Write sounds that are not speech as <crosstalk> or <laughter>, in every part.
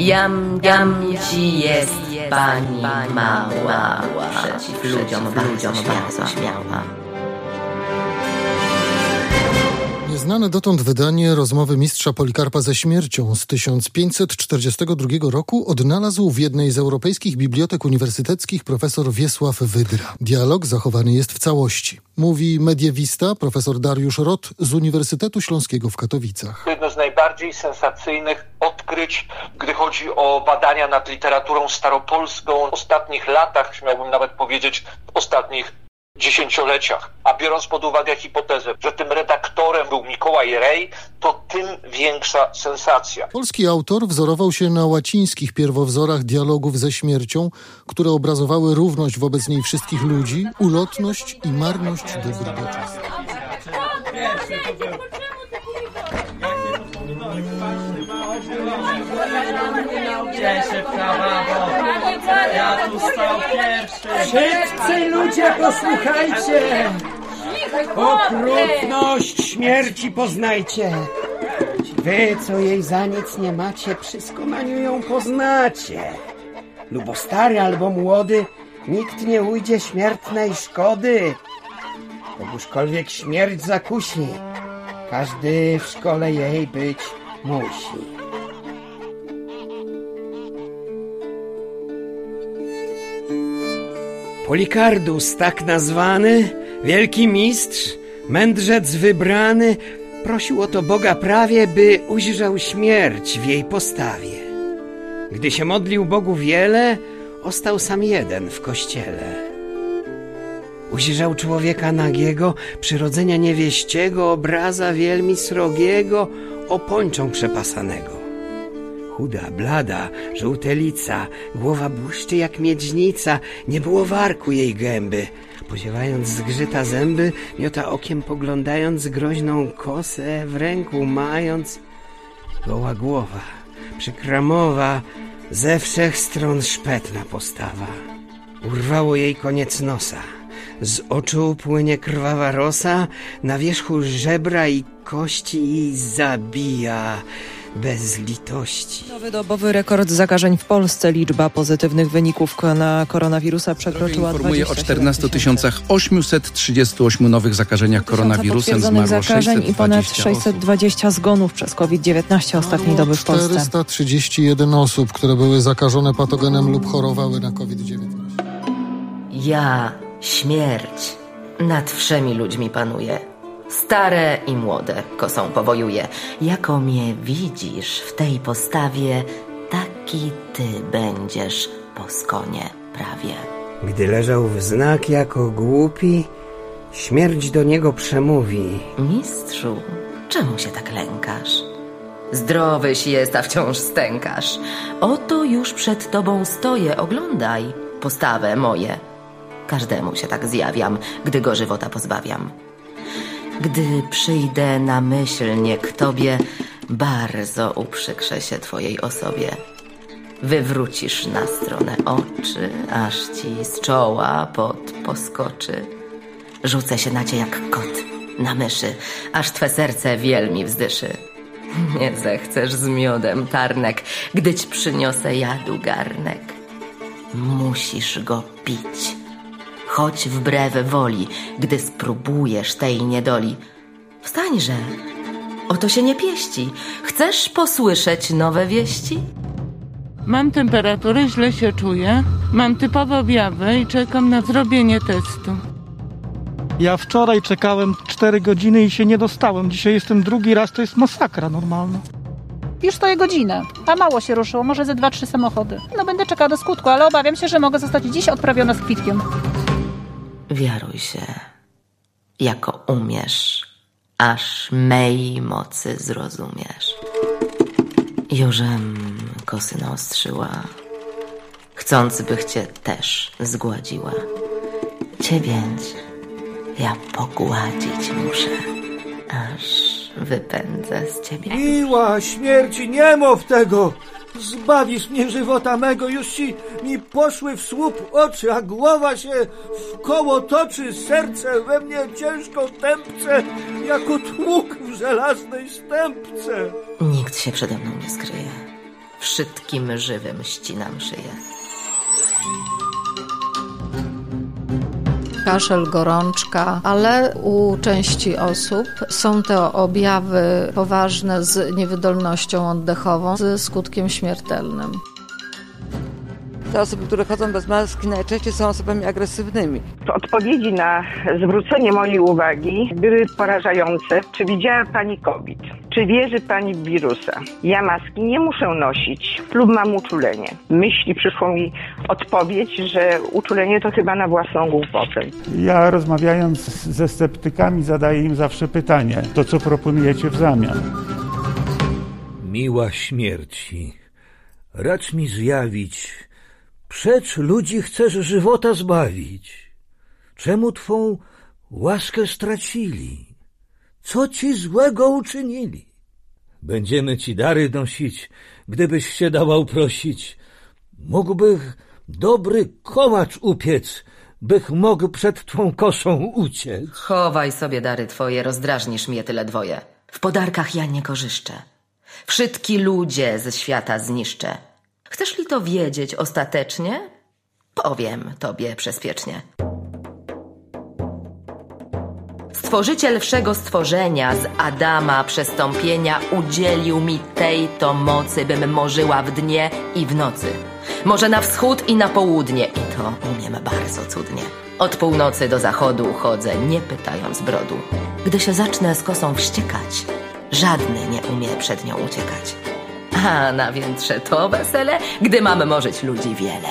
Jam, jam ci jest pani mała, przeciw ludziom bardzo śmiała. Nieznane dotąd wydanie rozmowy mistrza Polikarpa ze śmiercią z 1542 roku odnalazł w jednej z europejskich bibliotek uniwersyteckich profesor Wiesław Wydra. Dialog zachowany jest w całości. Mówi mediewista profesor Dariusz Rot z Uniwersytetu Śląskiego w Katowicach. To jedno z najbardziej sensacyjnych odkryć, gdy chodzi o badania nad literaturą staropolską w ostatnich latach, śmiałbym nawet powiedzieć w ostatnich dziesięcioleciach. A biorąc pod uwagę hipotezę, że tym redaktorem był Mikołaj Rej, to tym większa sensacja. Polski autor wzorował się na łacińskich pierwowzorach dialogów ze śmiercią, które obrazowały równość wobec niej wszystkich ludzi, ulotność i marność dobrego czasu. Cieszę prawa, bo pierwszy. Wszyscy ludzie posłuchajcie! Okrutność śmierci poznajcie. Wy, co jej za nic nie macie, przy skomaniu ją poznacie. Lubo stary albo młody, nikt nie ujdzie śmiertnej szkody. Kogóżkolwiek śmierć zakusi, każdy w szkole jej być musi. Polikardus, tak nazwany, wielki mistrz, mędrzec wybrany, prosił o to Boga prawie, by ujrzał śmierć w jej postawie. Gdy się modlił Bogu wiele, ostał sam jeden w kościele. Ujrzał człowieka nagiego, przyrodzenia niewieściego, obraza wielmi srogiego, opończą przepasanego. Chuda, blada, żółtelica, głowa błyszczy jak miedźnica, nie było warku jej gęby. Poziewając zgrzyta zęby, miota okiem poglądając groźną kosę w ręku mając. Goła głowa, przykramowa, ze wszech stron szpetna postawa. Urwało jej koniec nosa. Z oczu płynie krwawa rosa, na wierzchu żebra i kości i zabija bez litości. Nowy dobowy rekord zakażeń w Polsce. Liczba pozytywnych wyników na koronawirusa przekroczyła Informuje o 27 14 838 nowych zakażeniach koronawirusem. Zmarło zakażeń i ponad 620 osób. 620 zgonów przez COVID-19 ostatniej doby w Polsce. 431 osób, które były zakażone patogenem lub chorowały na COVID-19. Ja, śmierć, nad wszemi ludźmi panuję. Stare i młode kosą powojuję. Jako mnie widzisz w tej postawie, taki ty będziesz po skonie prawie. Gdy leżał w znak jako głupi, śmierć do niego przemówi. Mistrzu, czemu się tak lękasz? Zdrowyś jest, a wciąż stękasz. Oto już przed tobą stoję, oglądaj postawę moje. Każdemu się tak zjawiam, gdy go żywota pozbawiam. Gdy przyjdę namyślnie k tobie, bardzo uprzykrzę się twojej osobie. Wywrócisz na stronę oczy, aż ci z czoła pot poskoczy. Rzucę się na cię jak kot na myszy, aż twe serce wielmi wzdyszy. <laughs> Nie zechcesz z miodem tarnek, gdy ci przyniosę jadu garnek. Musisz go pić, choć wbrew woli, gdy spróbujesz tej niedoli. Wstańże, oto się nie pieści. Chcesz posłyszeć nowe wieści? Mam temperaturę, źle się czuję. Mam typowe objawy i czekam na zrobienie testu. Ja wczoraj czekałem 4 godziny i się nie dostałem. Dzisiaj jestem drugi raz, to jest masakra normalna. Już stoję godzinę, a mało się ruszyło, może ze dwa, trzy samochody. No będę czekała do skutku, ale obawiam się, że mogę zostać dziś odprawiona z kwitkiem. Wiaruj się, jako umiesz, aż mej mocy zrozumiesz. Jużem kosy naostrzyła, chcąc bych cię też zgładziła. Więc ja pogładzić muszę, aż wypędzę z ciebie. Miła śmierci, nie mów tego! Zbawisz mnie żywota mego, już ci mi poszły w słup oczy, a głowa się w koło toczy, serce we mnie ciężko tępce, jako tłuk w żelaznej stępce. Nikt się przede mną nie skryje. Wszystkim żywym ścinam szyję. Kaszel, gorączka, ale u części osób są to objawy poważne z niewydolnością oddechową, ze skutkiem śmiertelnym. Te osoby, które chodzą bez maski, najczęściej są osobami agresywnymi. Odpowiedzi na zwrócenie mojej uwagi były porażające. Czy widziała Pani COVID? Czy wierzy Pani w wirusa? Ja maski nie muszę nosić lub mam uczulenie. Myśli przyszło mi odpowiedź, że uczulenie to chyba na własną głupotę. Ja rozmawiając ze sceptykami zadaję im zawsze pytanie, to co proponujecie w zamian? Miła śmierci, racz mi zjawić, Przecz ludzi chcesz żywota zbawić. Czemu twą łaskę stracili? Co ci złego uczynili? Będziemy ci dary nosić, gdybyś się dawał prosić. Mógłbych dobry kołacz upiec, bych mógł przed twą kosą uciec. Chowaj sobie dary twoje, rozdrażnisz mnie tyle dwoje. W podarkach ja nie korzyszczę. Wszystki ludzie ze świata zniszczę. Chcesz li to wiedzieć ostatecznie? Powiem tobie bezpiecznie. Stworzyciel wszego stworzenia z Adama przestąpienia udzielił mi tej to mocy, bym morzyła w dnie i w nocy. Może na wschód i na południe, i to umiem bardzo cudnie. Od północy do zachodu chodzę, nie pytając brodu. Gdy się zacznę z kosą wściekać, żadny nie umie przed nią uciekać. A na więtrze to wesele, gdy mamy morzyć ludzi wiele.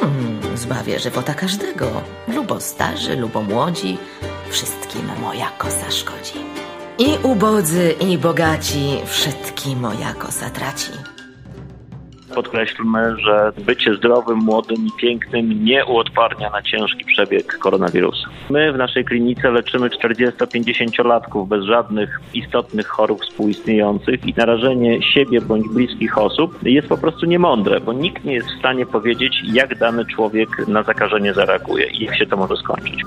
Hmm, zbawię żywota każdego, lubo starzy, lubo młodzi, wszystkim moja kosa szkodzi. I ubodzy, i bogaci, wszystkim moja kosa traci. Podkreślmy, że bycie zdrowym, młodym i pięknym nie uodparnia na ciężki przebieg koronawirusa. My w naszej klinice leczymy 40-50-latków bez żadnych istotnych chorób współistniejących i narażenie siebie bądź bliskich osób jest po prostu niemądre, bo nikt nie jest w stanie powiedzieć, jak dany człowiek na zakażenie zareaguje i jak się to może skończyć.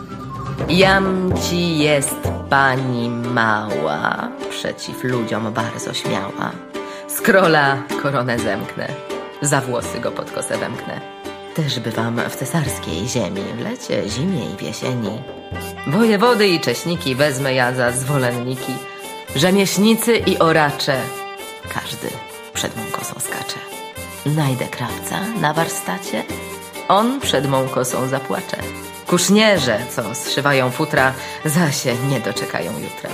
Jam ci jest pani mała, przeciw ludziom bardzo śmiała. Z króla koronę zemknę, za włosy go pod kosę wemknę. Też bywam w cesarskiej ziemi, w lecie, zimie i w jesieni. Wojewody i cześniki wezmę ja za zwolenniki. Rzemieślnicy i oracze, każdy przed mą kosą skacze. Najdę krawca na warsztacie, on przed mą kosą zapłacze. Kušnierze, co zszywają futra, zasie nie doczekają jutra.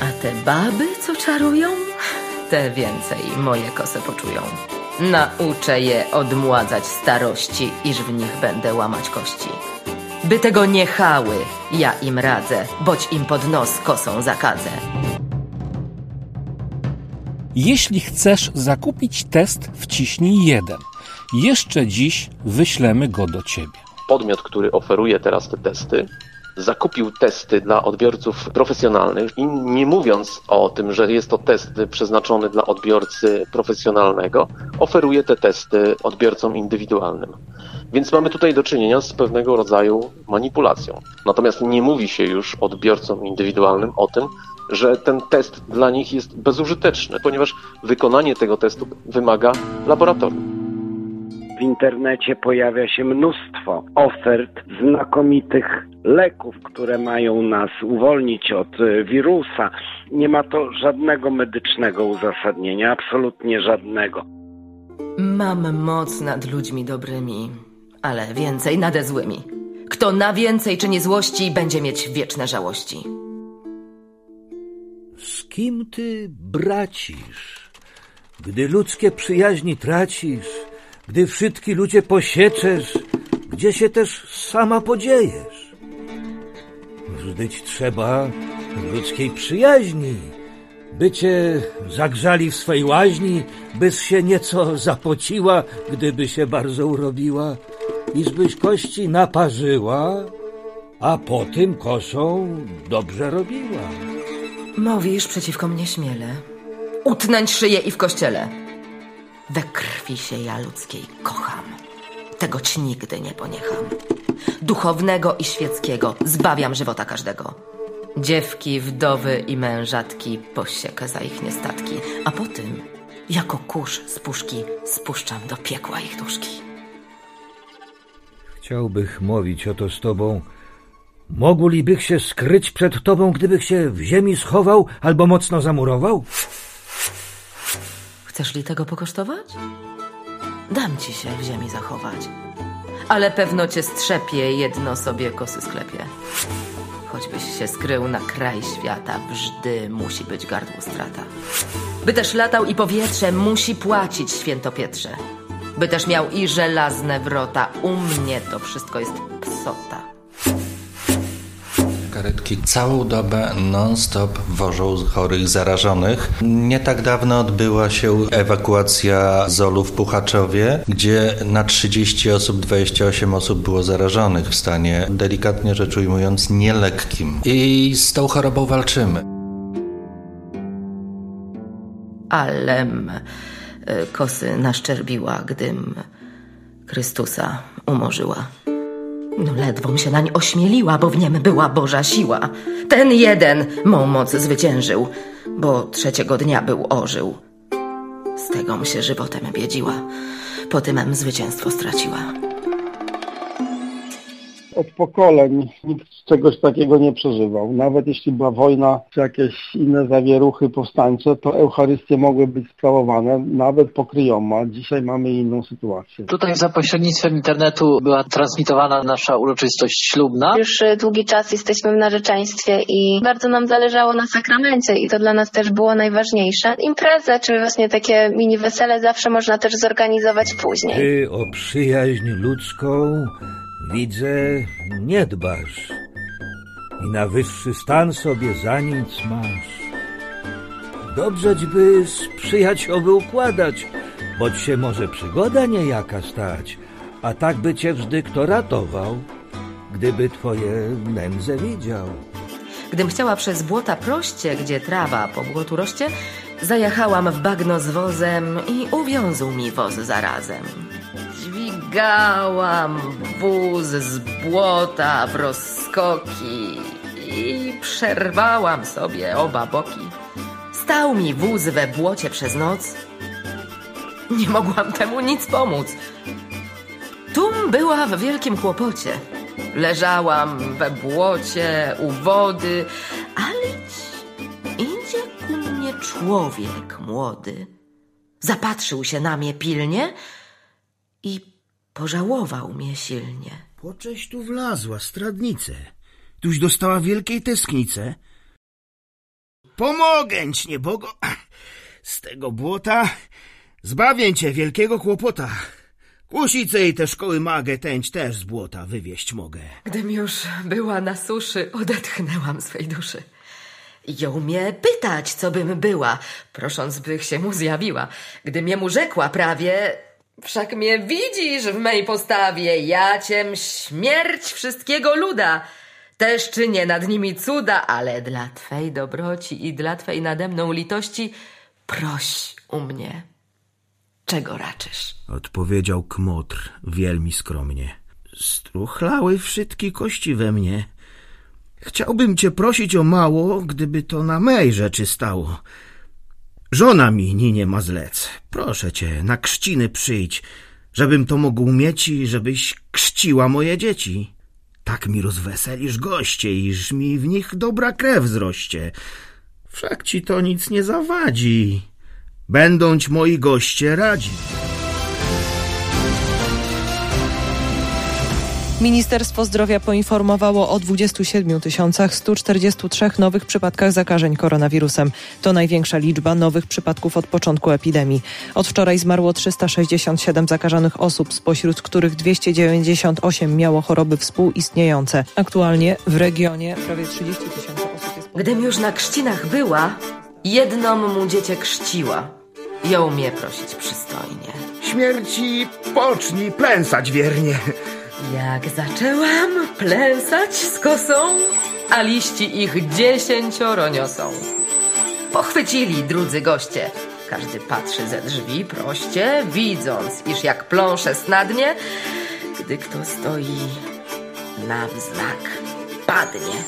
A te baby, co czarują, te więcej moje kose poczują. Nauczę je odmładzać starości, iż w nich będę łamać kości. By tego nie chały, ja im radzę, boć im pod nos kosą zakadzę. Jeśli chcesz zakupić test, wciśnij jeden. Jeszcze dziś wyślemy go do ciebie. Podmiot, który oferuje teraz te testy, zakupił testy dla odbiorców profesjonalnych i nie mówiąc o tym, że jest to test przeznaczony dla odbiorcy profesjonalnego, oferuje te testy odbiorcom indywidualnym. Więc mamy tutaj do czynienia z pewnego rodzaju manipulacją. Natomiast nie mówi się już odbiorcom indywidualnym o tym, że ten test dla nich jest bezużyteczny, ponieważ wykonanie tego testu wymaga laboratorium. W internecie pojawia się mnóstwo ofert znakomitych leków, które mają nas uwolnić od e, wirusa. Nie ma to żadnego medycznego uzasadnienia, absolutnie żadnego. Mam moc nad ludźmi dobrymi, ale więcej nade złymi. Kto na więcej czyni złości, będzie mieć wieczne żałości. Z kim ty bracisz? Gdy ludzkie przyjaźni tracisz, gdy wszystki ludzie posieczesz, gdzie się też sama podziejesz? Wzdyć trzeba ludzkiej przyjaźni, by cię zagrzali w swej łaźni, byś się nieco zapociła, gdyby się bardzo urobiła, iżbyś kości naparzyła, a po tym kosą dobrze robiła. Mówisz przeciwko mnie śmiele. Utnąć szyję i w kościele. We krwi się ja ludzkiej kocham. Tego ci nigdy nie poniecham. Duchownego i świeckiego zbawiam żywota każdego. Dziewki, wdowy i mężatki posiekę za ich niestatki, a po tym Jako kurz z puszki spuszczam do piekła ich duszki. Chciałbych mówić o to z tobą. Mogulibych się skryć przed tobą, gdybych się w ziemi schował albo mocno zamurował? Chcesz li tego pokosztować? Dam ci się w ziemi zachować. Ale pewno cię strzepie, jedno sobie kosy sklepie. Choćbyś się skrył na kraj świata, wżdy musi być gardło strata. By też latał i powietrze musi płacić, święto Pietrze. By też miał i żelazne wrota, u mnie to wszystko jest psota. Karetki całą dobę non-stop wożą chorych zarażonych. Nie tak dawno odbyła się ewakuacja Zolu w Puchaczowie, gdzie na 30 osób 28 osób było zarażonych w stanie, delikatnie rzecz ujmując, nielekkim. I z tą chorobą walczymy. Alem y, kosy naszczerbiła, gdym Chrystusa umorzyła. No ledwom się nań ośmieliła, bo w niem była Boża siła. Ten jeden mą moc zwyciężył, bo trzeciego dnia był ożył. Z tegom się żywotem biedziła, po tymem zwycięstwo straciła. Od pokoleń nikt czegoś takiego nie przeżywał. Nawet jeśli była wojna czy jakieś inne zawieruchy powstańcze, to Eucharystie mogły być sprawowane nawet pokryjoma. Dzisiaj mamy inną sytuację. Tutaj za pośrednictwem internetu była transmitowana nasza uroczystość ślubna. Już długi czas jesteśmy w narzeczeństwie i bardzo nam zależało na sakramencie i to dla nas też było najważniejsze. Imprezę czy właśnie takie mini wesele zawsze można też zorganizować później. Ty o przyjaźń ludzką widzę nie dbasz i na wyższy stan sobie za nic masz. Dobrze by z układać, boć się może przygoda niejaka stać, a tak by cię wżdy kto ratował, gdyby twoje nędze widział. Gdym chciała przez błota proście, gdzie trawa po błotu roście, zajechałam w bagno z wozem i uwiązł mi woz zarazem. Dźwigałam wóz z błota w rozskoki i przerwałam sobie oba boki. Stał mi wóz we błocie przez noc. Nie mogłam temu nic pomóc. Tum była w wielkim kłopocie. Leżałam we błocie u wody, ale idzie ku mnie człowiek młody. Zapatrzył się na mnie pilnie i pożałował mnie silnie. Pocześ tu wlazła, stradnicę. Tuś dostała wielkiej tęsknice. Pomogęć, niebogo, z tego błota zbawię cię wielkiego kłopota. Kłusicę i te szkoły magę tęć też z błota wywieźć mogę. Gdym już była na suszy, odetchnęłam swej duszy. Ją mnie pytać, co bym była, prosząc, bych się mu zjawiła. Gdy mnie mu rzekła prawie, wszak mnie widzisz w mej postawie, ja ciem śmierć wszystkiego luda. Też czynię nad nimi cuda, ale dla Twej dobroci i dla Twej nade mną litości proś u mnie. Czego raczysz? Odpowiedział kmotr wielmi skromnie. Struchlały wszystkie kości we mnie. Chciałbym cię prosić o mało, gdyby to na mej rzeczy stało. Żona mi ninie ma zlec. Proszę cię, na krzciny przyjdź, żebym to mógł mieć i żebyś krzciła moje dzieci. Tak mi rozweselisz goście, iż mi w nich dobra krew wzroście. Wszak ci to nic nie zawadzi. Będąć moi goście radzi. Ministerstwo Zdrowia poinformowało o 27 143 nowych przypadkach zakażeń koronawirusem. To największa liczba nowych przypadków od początku epidemii. Od wczoraj zmarło 367 zakażonych osób, spośród których 298 miało choroby współistniejące. Aktualnie w regionie prawie 30 tysięcy osób jest... Gdym już na krzcinach była, jedną mu dziecię krzciła. Ją mnie prosić przystojnie. Śmierci pocznij plęsać wiernie. Jak zaczęłam plęsać z kosą, a liści ich dziesięcioro niosą. Pochwycili drudzy goście. Każdy patrzy ze drzwi proście, widząc, iż jak pląsze snadnie, gdy kto stoi na wznak, padnie.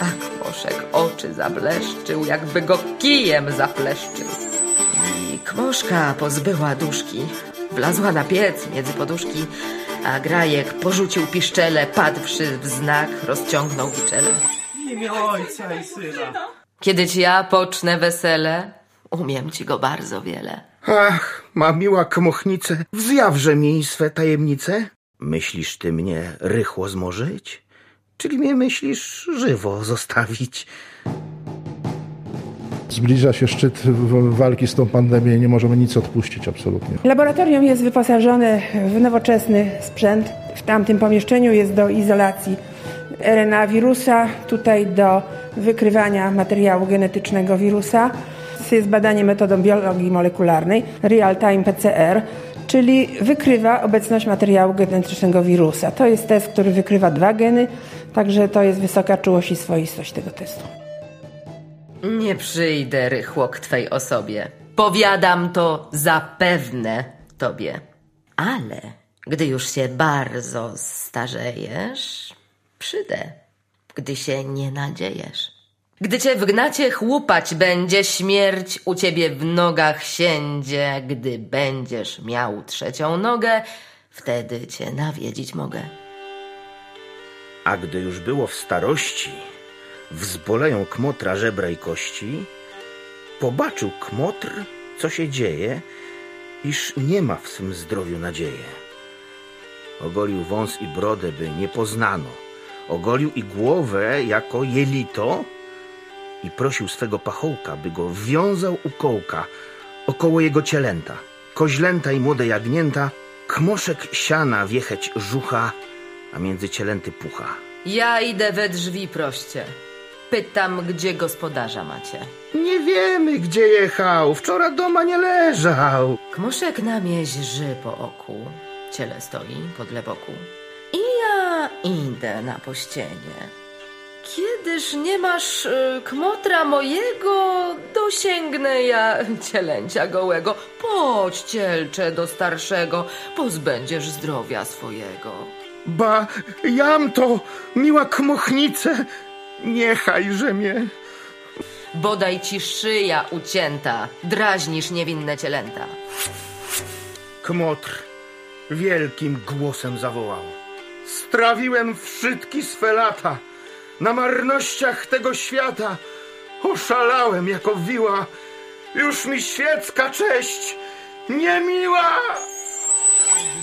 A kmoszek oczy zableszczył, jakby go kijem zapleszczył. I kmoszka pozbyła duszki. Wlazła na piec między poduszki, a grajek porzucił piszczele, padłszy w znak, rozciągnął wiczele. W imię ojca i syna. Kiedy ci ja pocznę wesele, umiem ci go bardzo wiele. Ach, ma miła kmochnice, wzjawże mi swe tajemnice. Myślisz ty mnie rychło zmorzyć? Czyli mnie myślisz żywo zostawić? Zbliża się szczyt walki z tą pandemią i nie możemy nic odpuścić absolutnie. Laboratorium jest wyposażone w nowoczesny sprzęt. W tamtym pomieszczeniu jest do izolacji RNA wirusa, tutaj do wykrywania materiału genetycznego wirusa. Jest badanie metodą biologii molekularnej, real-time PCR, czyli wykrywa obecność materiału genetycznego wirusa. To jest test, który wykrywa dwa geny, także to jest wysoka czułość i swoistość tego testu. Nie przyjdę rychło k twej osobie. Powiadam to zapewne tobie. Ale gdy już się bardzo starzejesz, przyjdę, gdy się nie nadziejesz. Gdy cię w gnacie chłupać będzie, śmierć u ciebie w nogach siędzie. Gdy będziesz miał trzecią nogę, wtedy cię nawiedzić mogę. A gdy już było w starości, wzboleją kmotra żebra i kości, pobaczył kmotr, co się dzieje, iż nie ma w swym zdrowiu nadzieję. Ogolił wąs i brodę, by nie poznano. Ogolił i głowę jako jelito i prosił swego pachołka, by go wiązał u kołka około jego cielęta. Koźlęta i młode jagnięta, kmoszek siana wiecheć żucha, a między cielęty pucha. Ja idę we drzwi proście. Pytam, gdzie gospodarza macie. Nie wiemy, gdzie jechał. Wczoraj doma nie leżał. Kmoszek na mieźży po oku. Ciele stoi podle boku. I ja idę na pościenie. Kiedyż nie masz y, kmotra mojego, dosięgnę ja cielęcia gołego. Podź, cielcze, do starszego, pozbędziesz zdrowia swojego. Ba, jam to, miła kmochnice, niechajże mnie. Bodaj ci szyja ucięta, drażnisz niewinne cielęta. Kmotr wielkim głosem zawołał. Strawiłem wszystkie swe lata na marnościach tego świata. Oszalałem jako wiła. Już mi świecka cześć niemiła.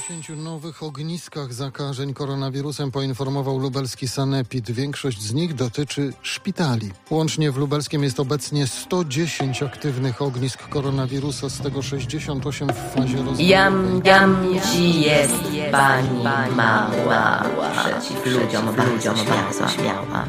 O 10 nowych ogniskach zakażeń koronawirusem poinformował lubelski sanepid. Większość z nich dotyczy szpitali. Łącznie w lubelskim jest obecnie 110 aktywnych ognisk koronawirusa, z tego 68 w fazie rozwojowej. Jam, jam ci jest pani mała, przeciw ludziom bardzo śmiała.